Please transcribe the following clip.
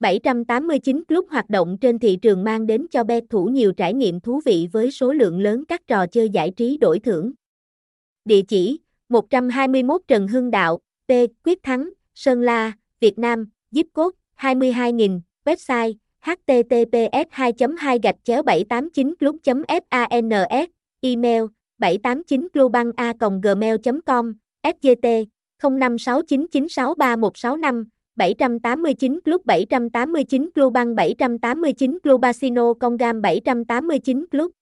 789 Club hoạt động trên thị trường mang đến cho bet thủ nhiều trải nghiệm thú vị với số lượng lớn các trò chơi giải trí đổi thưởng. Địa chỉ 121 Trần Hưng Đạo, P. Quyết Thắng, Sơn La, Việt Nam, zip code 22.000, website https 2 2 gạch chéo 789 club fans email 789 globan a gmail com sgt 0569963165 789 Club 789 Globan 789 Globasino Congam 789 Club